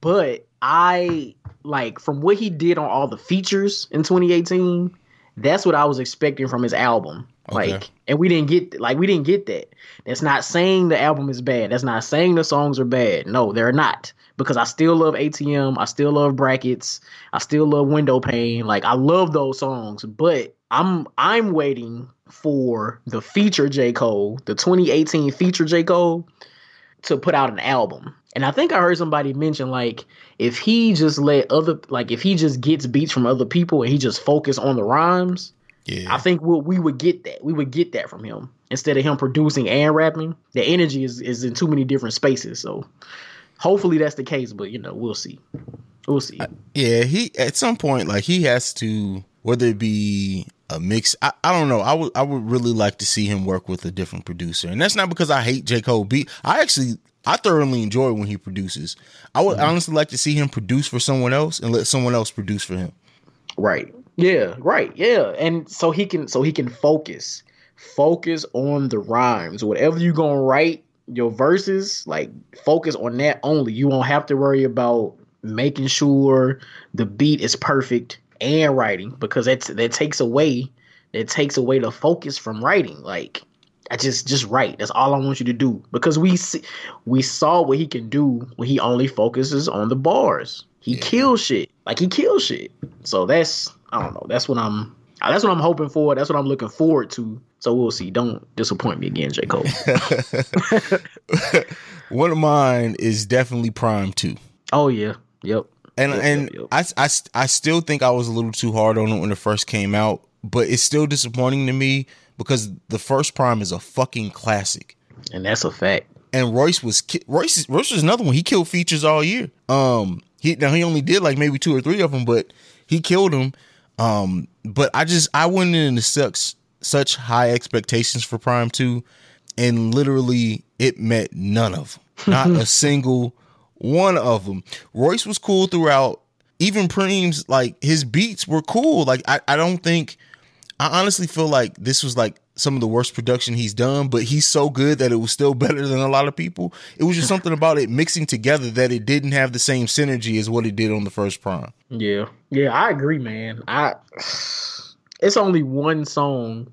But I like from what he did on all the features in 2018, that's what I was expecting from his album. Okay. Like and we didn't get like we didn't get that. That's not saying the album is bad. That's not saying the songs are bad. No, they're not. Because I still love ATM, I still love brackets, I still love window pane. Like I love those songs, but I'm I'm waiting for the feature J. Cole, the 2018 feature J. Cole, to put out an album. And I think I heard somebody mention like if he just let other like if he just gets beats from other people and he just focus on the rhymes, yeah. I think we we would get that. We would get that from him instead of him producing and rapping. The energy is is in too many different spaces. So hopefully that's the case, but you know we'll see. We'll see. Yeah, he at some point like he has to whether it be a mix. I, I don't know. I would I would really like to see him work with a different producer, and that's not because I hate J Cole. Beat I actually I thoroughly enjoy when he produces. I would mm-hmm. honestly like to see him produce for someone else and let someone else produce for him. Right. Yeah, right. Yeah. And so he can so he can focus. Focus on the rhymes. Whatever you going to write your verses, like focus on that only. You won't have to worry about making sure the beat is perfect and writing because that's that takes away that takes away the focus from writing. Like I just just write. That's all I want you to do because we see, we saw what he can do when he only focuses on the bars. He kills shit. Like he kills shit. So that's I don't know. That's what I'm. That's what I'm hoping for. That's what I'm looking forward to. So we'll see. Don't disappoint me again, J Cole. One of mine is definitely Prime Two. oh yeah. Yep. And Yep, and yep, yep. I, I I still think I was a little too hard on it when it first came out, but it's still disappointing to me because the first Prime is a fucking classic. And that's a fact. and Royce was ki- Royce. is- Royce was another one. He killed features all year. Um, he now he only did like maybe two or three of them, but he killed them. Um, but I just I went into such such high expectations for Prime Two, and literally it met none of them. Not a single one of them. Royce was cool throughout. Even Preem's like his beats were cool. Like I I don't think I honestly feel like this was like some of the worst production he's done, but he's so good that it was still better than a lot of people. It was just something about it mixing together that it didn't have the same synergy as what it did on the first prime. Yeah. Yeah, I agree, man. I it's only one song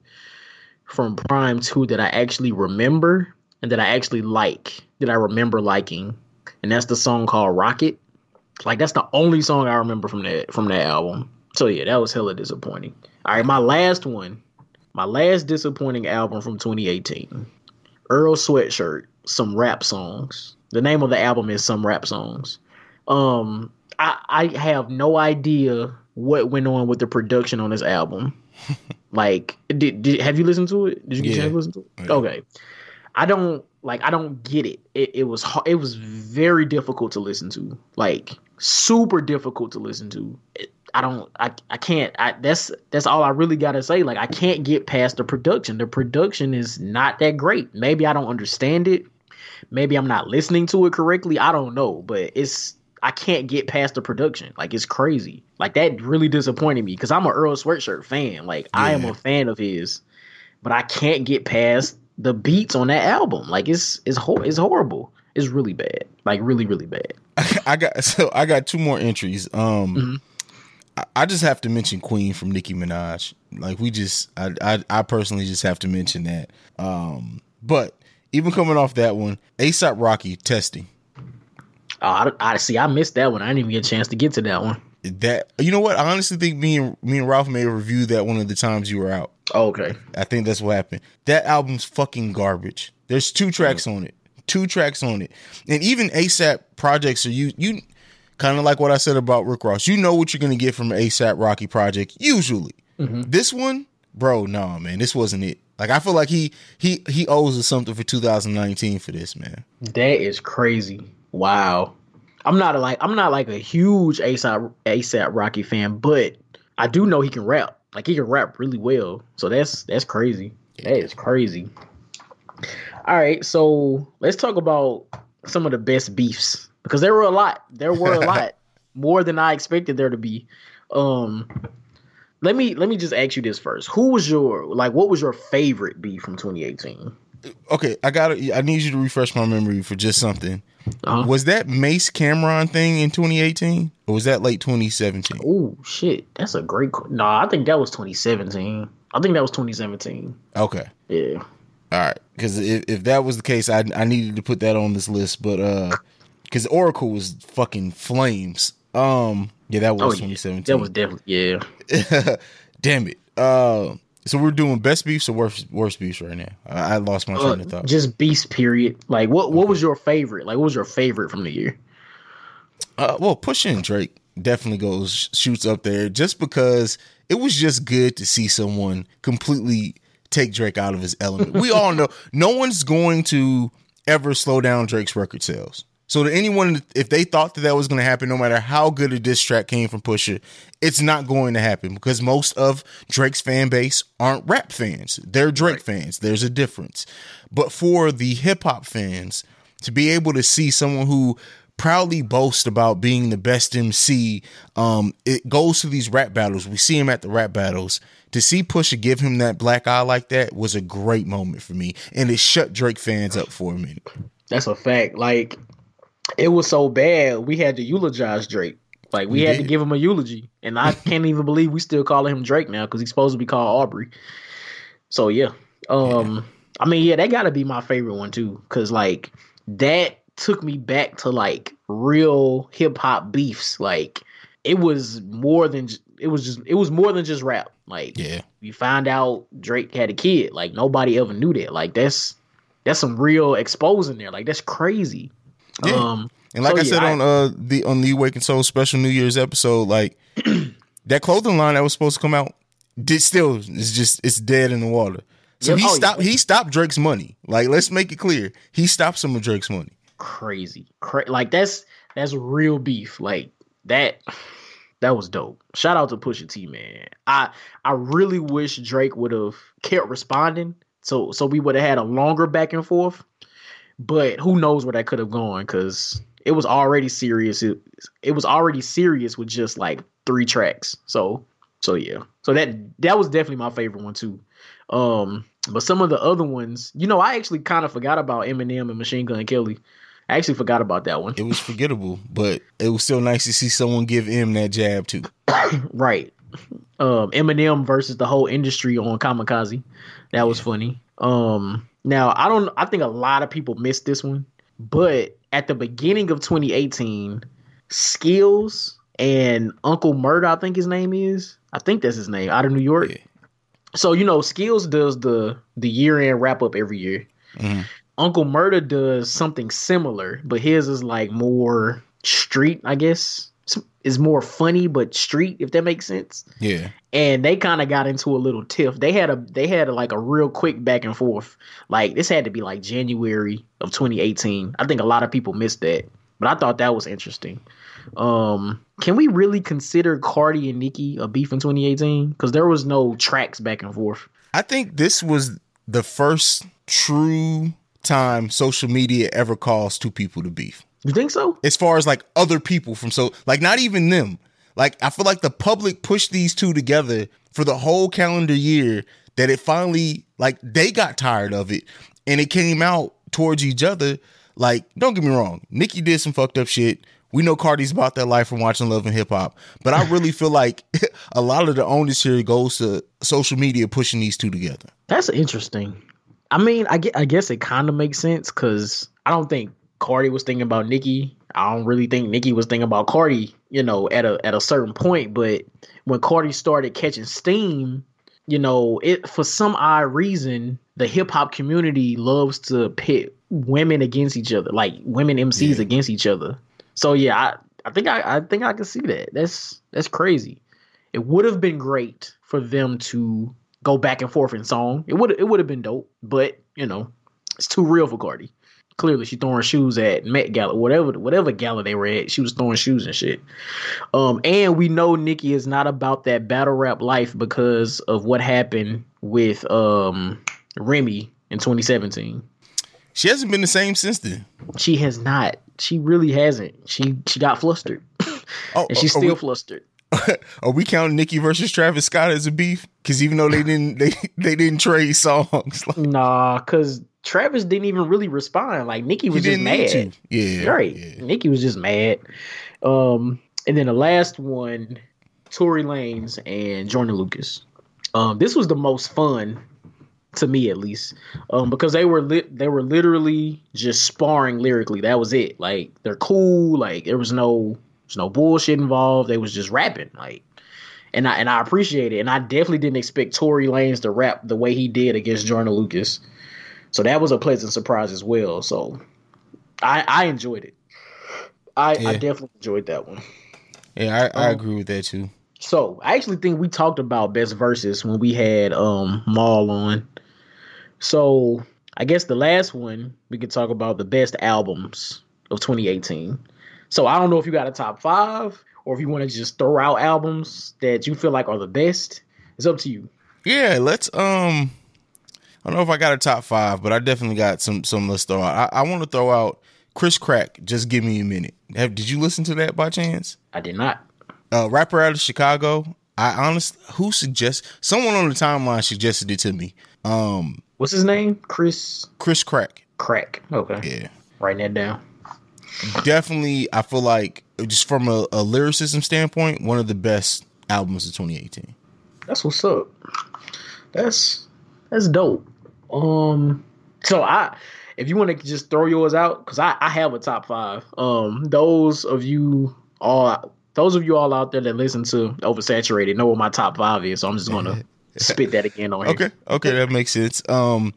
from Prime 2 that I actually remember and that I actually like, that I remember liking. And that's the song called Rocket. Like that's the only song I remember from that from that album. So yeah, that was hella disappointing. All right, my last one. My last disappointing album from 2018. Earl Sweatshirt, some rap songs. The name of the album is Some Rap Songs. Um I I have no idea what went on with the production on this album. like did, did have you listened to it? Did you get Yeah. a chance to listen to it? Yeah. Okay. I don't like I don't get it. It it was it was very difficult to listen to. Like super difficult to listen to. It, I don't I I can't I that's that's all I really got to say. Like I can't get past the production. The production is not that great. Maybe I don't understand it. Maybe I'm not listening to it correctly. I don't know, but it's I can't get past the production. Like it's crazy. Like that really disappointed me because I'm a Earl Sweatshirt fan. Like I am a fan of his, but I can't get past the beats on that album. Like it's it's hor- it's horrible. It's really bad. Like really really bad. I got so I got two more entries. Um, Mm-hmm. I, I just have to mention Queen from Nicki Minaj. Like we just, I, I, I personally just have to mention that. Um, but even coming off that one, ASAP Rocky testing Oh, I, I see. I missed that one. I didn't even get a chance to get to that one. that. You know what? I honestly think me and me and Ralph may have reviewed that one of the times you were out. Oh, okay. I think that's what happened. That album's fucking garbage. There's two tracks mm. on it. Two tracks on it. And even ASAP projects are you you kind of like what I said about Rick Ross. You know what you're gonna get from an ASAP Rocky project, usually. Mm-hmm. This one, bro, no, man, this wasn't it. Like I feel like he he he owes us something for 2019 for this, man. That is crazy. Wow. I'm not a, like I'm not like a huge ASAP ASAP Rocky fan, but I do know he can rap. Like he can rap really well. So that's that's crazy. That is crazy. All right, so let's talk about some of the best beefs because there were a lot. There were a lot more than I expected there to be. Um let me let me just ask you this first. Who was your like what was your favorite beef from 2018? Okay, I got I need you to refresh my memory for just something. Uh-huh. Was that Mase Cam'ron thing in 2018 or was that late 2017? Oh shit, that's a great. qu- Nah, I think that was 2017. I think that was 2017. Okay. Yeah. All right, because if, if that was the case, I I needed to put that on this list, but uh, because Oracle was fucking flames. Um, yeah, that was Oh, yeah. 2017. That was definitely yeah. Damn it. Uh, so we're doing best beefs or worst worst beefs right now. I, I lost my Uh, train of thought. just beast period. Like what? What was your favorite? Like what was your favorite from the year? Uh, well, pushing Drake definitely goes shoots up there just because it was just good to see someone completely take Drake out of his element. we all know no one's going to ever slow down Drake's record sales. So to anyone, if they thought that that was going to happen, no matter how good a diss track came from Pusha, it's not going to happen because most of Drake's fan base aren't rap fans. They're Drake fans. There's a difference. But for the hip hop fans, to be able to see someone who proudly boasts about being the best MC, um, it goes to these rap battles. We see him at the rap battles. To see Pusha give him that black eye like that was a great moment for me, and it shut Drake fans up for a minute. That's a fact. Like it was so bad we had to eulogize Drake. Like we, We had to give him a eulogy, and I can't even believe we still calling him Drake now because he's supposed to be called Aubrey. So yeah, um, I mean yeah, that got to be my favorite one too, because like that took me back to like real hip hop beefs. Like it was more than it was just it was more than just rap. Like Yeah, we found out Drake had a kid. Like nobody ever knew that. Like that's that's some real exposing there. Like that's crazy. Yeah. Um and like so, I yeah, said on uh the on the Awakened Soul special New Year's episode, like that clothing line that was supposed to come out did still is just it's dead in the water. So Yeah, he oh, yeah. stopped he stopped Drake's money. Like let's make it clear, he stopped some of Drake's money. crazy. Cra- like that's that's real beef. Like that that was dope. Shout out to Pusha T, man. I I really wish Drake would have kept responding. So so we would have had a longer back and forth. But who knows where that could have gone cuz it was already serious. It, it was already serious with just like three tracks. So So yeah. So that that was definitely my favorite one too. Um, but some of the other ones, you know, I actually kind of forgot about Eminem and Machine Gun Kelly. I actually forgot about that one. It was forgettable, but it was still nice to see someone give him that jab too. right. Um, Eminem versus the whole industry on Kamikaze. That was funny. Um, now I don't. I think a lot of people missed this one, but at the beginning of 2018, Skillz and Uncle Murda, I think his name is. I think that's his name, out of New York. Yeah. So you know, Skillz does the the year end wrap up every year. Mhm. Uncle Murda does something similar, but his is like more street, I guess. Is more funny but street, if that makes sense. Yeah, And they kind of got into a little tiff. They had a they had a, like a real quick back and forth. Like this had to be like January of 2018. I think a lot of people missed that, but I thought that was interesting. Um, can we really consider Cardi and Nicki a beef in 2018? Because there was no tracks back and forth. I think this was the first true time social media ever caused two people to beef. You think so? As far as like other people from so like not even them. Like I feel like the public pushed these two together for the whole calendar year that it finally like they got tired of it and it came out towards each other. Like, don't get me wrong, Nicki did some fucked up shit. We know Cardi's about that life from watching Love and Hip Hop, but I really feel like a lot of the onus here goes to social media pushing these two together. That's interesting. I mean, I get, I guess it kind of makes sense because I don't think Cardi was thinking about Nicki. I don't really think Nicki was thinking about Cardi, you know, at a at a certain point. But when Cardi started catching steam, you know, it for some odd reason, the hip hop community loves to pit women against each other, like women MCs Yeah. against each other. So yeah, I, I think I, I think I can see that. That's that's crazy. It would have been great for them to go back and forth in song. It would it would have been dope, but you know, it's too real for Cardi. Clearly, she throwing shoes at Met Gala, whatever whatever gala they were at. She was throwing shoes and shit. Um, and we know Nicki is not about that battle rap life because of what happened with um Remy in 2017. She hasn't been the same since then. She has not. She really hasn't. She she got flustered, Oh, and she's still we- flustered. Are we counting Nicki versus Travis Scott as a beef? Because even though they didn't, they they didn't trade songs. Like, Nah, because Travis didn't even really respond. Like Nicki was just mad. Yeah, right. yeah. Nicki was just mad. Um, and then the last one, Tory Lanez and Joyner Lucas. Um, this was the most fun to me, at least, um, because they were lit. They were literally just sparring lyrically. That was it. Like they're cool. Like there was no, there's no bullshit involved. They was just rapping. Like. And I and I appreciate it, and I definitely didn't expect Tory Lanez to rap the way he did against Jordan Lucas, so that was a pleasant surprise as well. So I I enjoyed it. I, Yeah. I definitely enjoyed that one. Yeah, I, I Um, agree with that too. So I actually think we talked about best verses when we had um Maul on. So I guess the last one we could talk about the best albums of 2018. So I don't know if you got a top five or if you want to just throw out albums that you feel like are the best. It's up to you. Yeah, let's. Um, I don't know if I got a top five, but I definitely got some. Some let's throw out. I, I want to throw out Chris Crack. Just give me a minute. Have did you listen to that by chance? I did not. Uh, rapper out of Chicago. I honestly, who suggest someone on the timeline suggested it to me. Um, What's his name? Chris Chris Crack. Crack. Okay. Yeah, Writing that down. definitely. I feel like just from a, a lyricism standpoint, one of the best albums of 2018. That's what's up. That's that's dope. Um, so I, if you want to just throw yours out, because I I have a top five. Um, those of you all, those of you all out there that listen to Oversaturated know what my top five is. So I'm just gonna spit that again on here. Okay, okay, that makes sense. Um,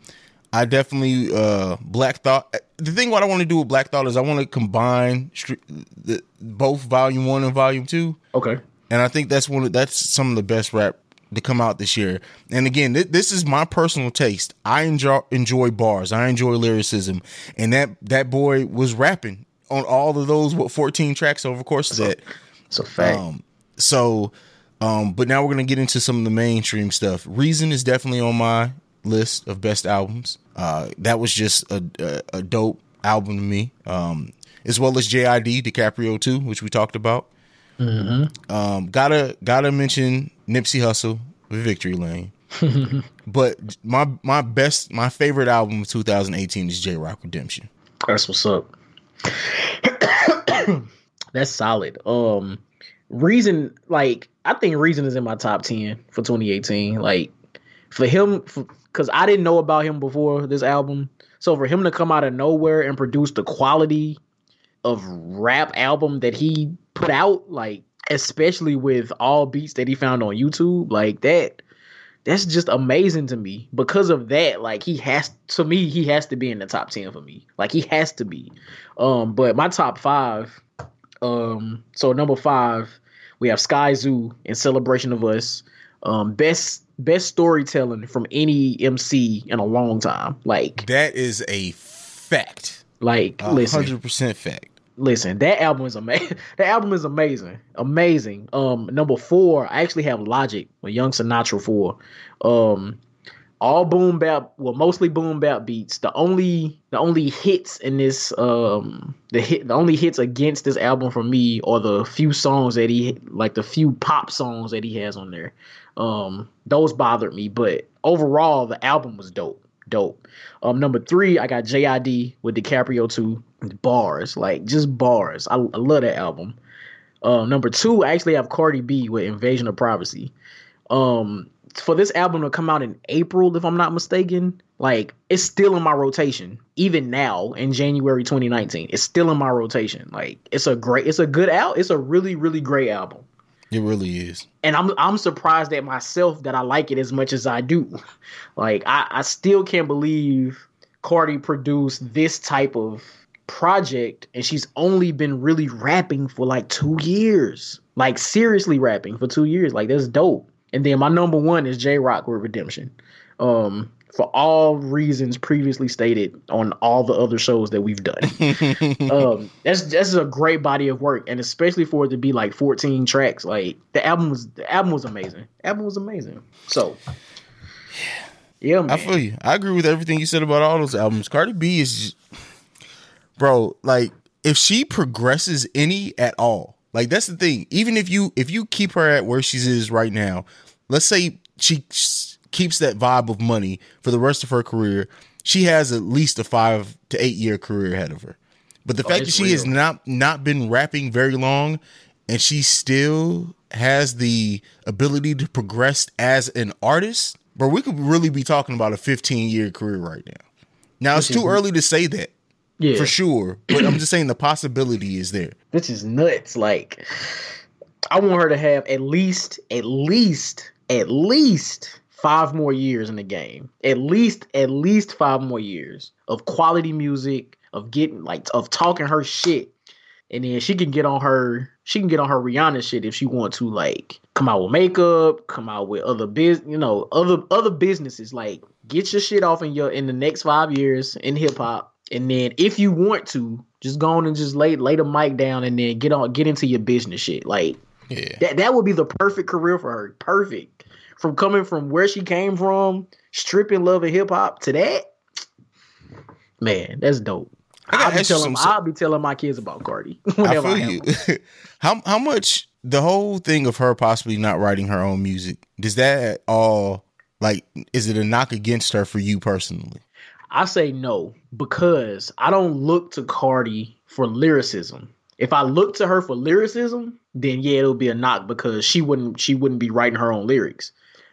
I definitely uh Black Thought. The thing what I want to do with Black Thought is I want to combine str- the both Volume One and Volume Two, Okay. and I think that's one of that's some of the best rap to come out this year. And again, th- this is my personal taste. I enjoy enjoy bars. I enjoy lyricism, and that that boy was rapping on all of those what 14 tracks over the course of that. It's a fact. Um, so, um, but now we're gonna get into some of the mainstream stuff. Reason is definitely on my list of best albums. Uh, that was just a, a, a dope album to me. Um, as well as JID DiCaprio too, which we talked about. Um, gotta gotta mention Nipsey Hussle with Victory Lane. but my my best my favorite album of 2018 is Jay Rock Redemption. That's what's up. That's solid. Um, Reason, like I think Reason is in my top ten for 2018. Like for him, because I didn't know about him before this album, so for him to come out of nowhere and produce the quality of rap album that he put out, like especially with all beats that he found on YouTube, like that. That's just amazing to me. Because of that, like he has to me, he has to be in the top ten for me. Like he has to be. Um, but my top five, um, so number five, we have Skyzoo in celebration of us. Um, best best storytelling from any MC in a long time. Like That is a fact. like listen, hundred percent fact. Listen, that album is amazing. that album is amazing, amazing. Um, number four, I actually have Logic with Young Sinatra four. Um, all boom bap, well, mostly boom bap beats. The only, the only hits in this, um, the hit, the only hits against this album for me are the few songs that he, like the few pop songs that he has on there. Um, those bothered me, but overall, the album was dope, dope. Um, number three, I got JID with DiCaprio two bars, like just bars. I, I love that album. Um, number two, I actually have Cardi B with Invasion of Privacy. Um, for this album to come out in April, if I'm not mistaken, like it's still in my rotation. Even now in January 2019, it's still in my rotation. Like it's a great, it's a good album. It's a really, really great album It really is. and I'm I'm surprised at myself that I like it as much as I do. Like I, I still can't believe Cardi produced this type of project and she's only been really rapping for like two years. Like seriously rapping for two years. Like that's dope. And then my number one is Jay Rock with Redemption. Um for all reasons previously stated on all the other shows that we've done um that's that's a great body of work and especially for it to be like 14 tracks like the album was the album was amazing the album was amazing so yeah man. I feel you. I agree with everything you said about all those albums. Cardi B is, just, bro. Like, if she progresses any at all, like that's the thing. Even if you if you keep her at where she is right now, let's say she keeps that vibe of money for the rest of her career, she has at least a five to eight year career ahead of her. But the oh, fact that she has not not been rapping very long, and she still has the ability to progress as an artist, but we could really be talking about a 15 year career right now. Now it's too early to say that yeah for sure, but I'm just saying the possibility is there. this is nuts like i want her to have at least at least at least five more years in the game at least at least five more years of quality music of getting like of talking her shit and then she can get on her she can get on her rihanna shit if she want to like come out with makeup come out with other biz you know other other businesses like get your shit off in your in the next five years in hip-hop and then if you want to just go on and just lay lay the mic down and then get on get into your business shit like Yeah. that that would be the perfect career for her. Perfect. From coming from where she came from, stripping love and hip hop to that. Man, that's dope. I I'll, be telling I'll be telling my kids about Cardi I whenever I, feel have you. how how much the whole thing of her possibly not writing her own music does that at all like is it a knock against her for you personally? I say no because I don't look to Cardi for lyricism. If I look to her for lyricism, then yeah, it'll be a knock because she wouldn't she wouldn't be writing her own lyrics.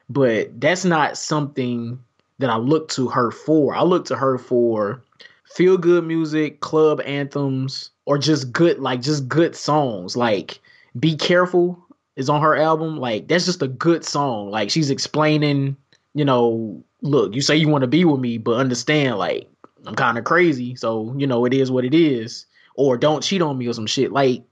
But that's not something that I look to her for. I look to her for feel good music, club anthems, or just good like just good songs. Like Be Careful is on her album. Like that's just a good song. Like she's explaining, you know, look, you say you want to be with me, but understand like I'm kind of crazy, so you know it is what it is. Or don't cheat on me or some shit. Like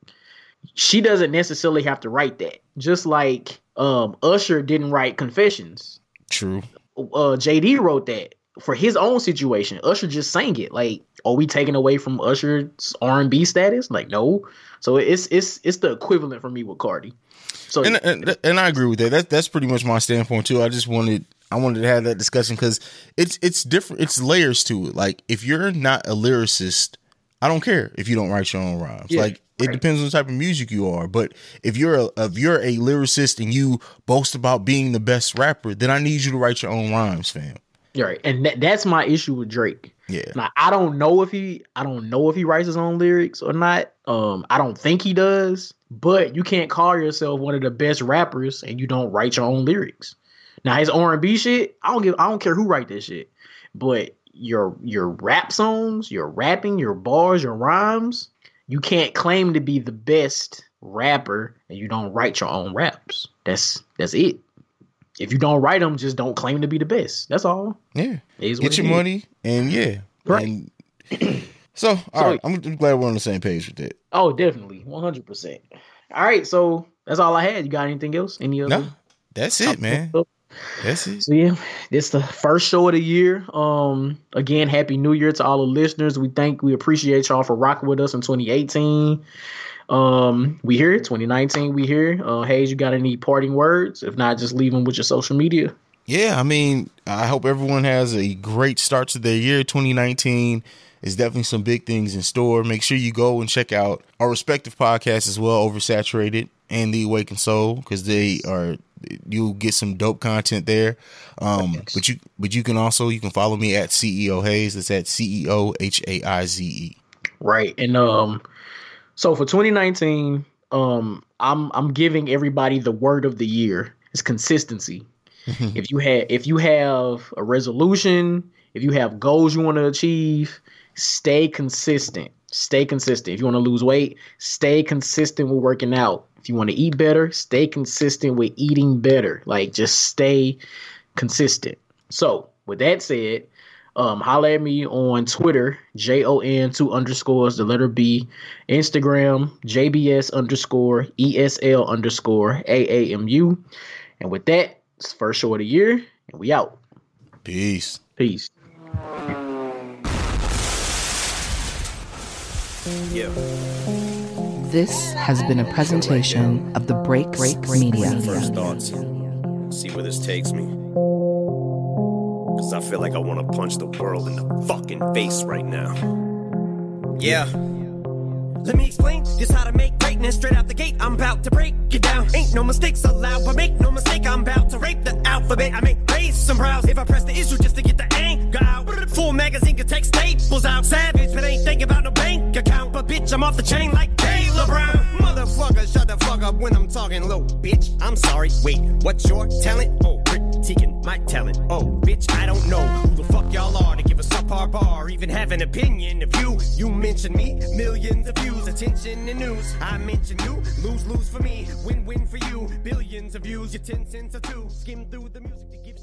she doesn't necessarily have to write that. Just like um Usher didn't write Confessions. True. Uh JD wrote that for his own situation. Usher just sang it. Like, are we taking away from Usher's R and B status? Like, no. So it's it's it's the equivalent for me with Cardi. So and, and and I agree with that. That that's pretty much my standpoint too. I just wanted I wanted to have that discussion because it's it's different. It's layers to it. Like if you're not a lyricist, I don't care if you don't write your own rhymes. Yeah. Like It depends on the type of music you are. But if you're a if you're a lyricist and you boast about being the best rapper, then I need you to write your own rhymes, fam. Right, and that, that's my issue with Drake. Yeah. Now I don't know if he I don't know if he writes his own lyrics or not. Um, I don't think he does. But you can't call yourself one of the best rappers and you don't write your own lyrics. Now his R and B shit, I don't give I don't care who write this shit. But your your rap songs, your rapping, your bars, your rhymes, you can't claim to be the best rapper and you don't write your own raps. That's that's it. If you don't write them, just don't claim to be the best. That's all. Yeah. It is what Get your is. money and yeah. Right. And so, all So- right, I'm, I'm glad we're on the same page with that. Oh, definitely, one hundred percent. All right, so that's all I had. You got anything else? Any other? No, that's it, man. That's it. So yeah, this the first show of the year. Um, again, happy New Year to all the listeners. We thank, we appreciate y'all for rocking with us in 2018. Um, we here, 2019. We here. Uh, Haize, you got any parting words? If not, just leave them with your social media. Yeah, I mean, I hope everyone has a great start to their year. 2019 is definitely some big things in store. Make sure you go and check out our respective podcasts as well, Oversaturated and The Awakened Soul, because they are you'll get some dope content there. Um, Thanks. but you but you can also you can follow me at CEO Haize. That's at C E O H A I Z E. Right. And um so for 2019, um I'm I'm giving everybody the word of the year. It's consistency. if you have if you have a resolution, if you have goals you want to achieve, stay consistent. Stay consistent. If you want to lose weight, stay consistent with working out. If you want to eat better, stay consistent with eating better. Like just stay consistent. So with that said, um, holla at me on Twitter, J O N two underscores the letter B, Instagram, JBS underscore ESL underscore AAMU. And with that, it's first show of the year, and we out. Peace. Peace. Yeah. This has been a presentation of the Break Break Media. First thoughts. See where this takes me. Cause I feel like I wanna punch the world in the fucking face right now. Yeah. Let me explain just how to make greatness straight out the gate. I'm about to break it down. Ain't no mistakes allowed, but make no mistake, I'm about to rape the alphabet. I make raise some brows if I press the issue just to get the anger out. Full magazine can take staples out. Savage, but ain't thinking about no bank account. But bitch, I'm off the chain like Taylor Brown. Motherfucker, shut the fuck up when I'm talking low. Bitch, I'm sorry. Wait, what's your talent? Oh, critiquing my talent. Oh, bitch, I don't know who the fuck y'all are to give a subpar bar, even have an opinion of you. You mention me, millions of views, attention and news. I mention you, lose lose for me, win win for you. Billions of views, your ten cents or two. Skim through the music to give.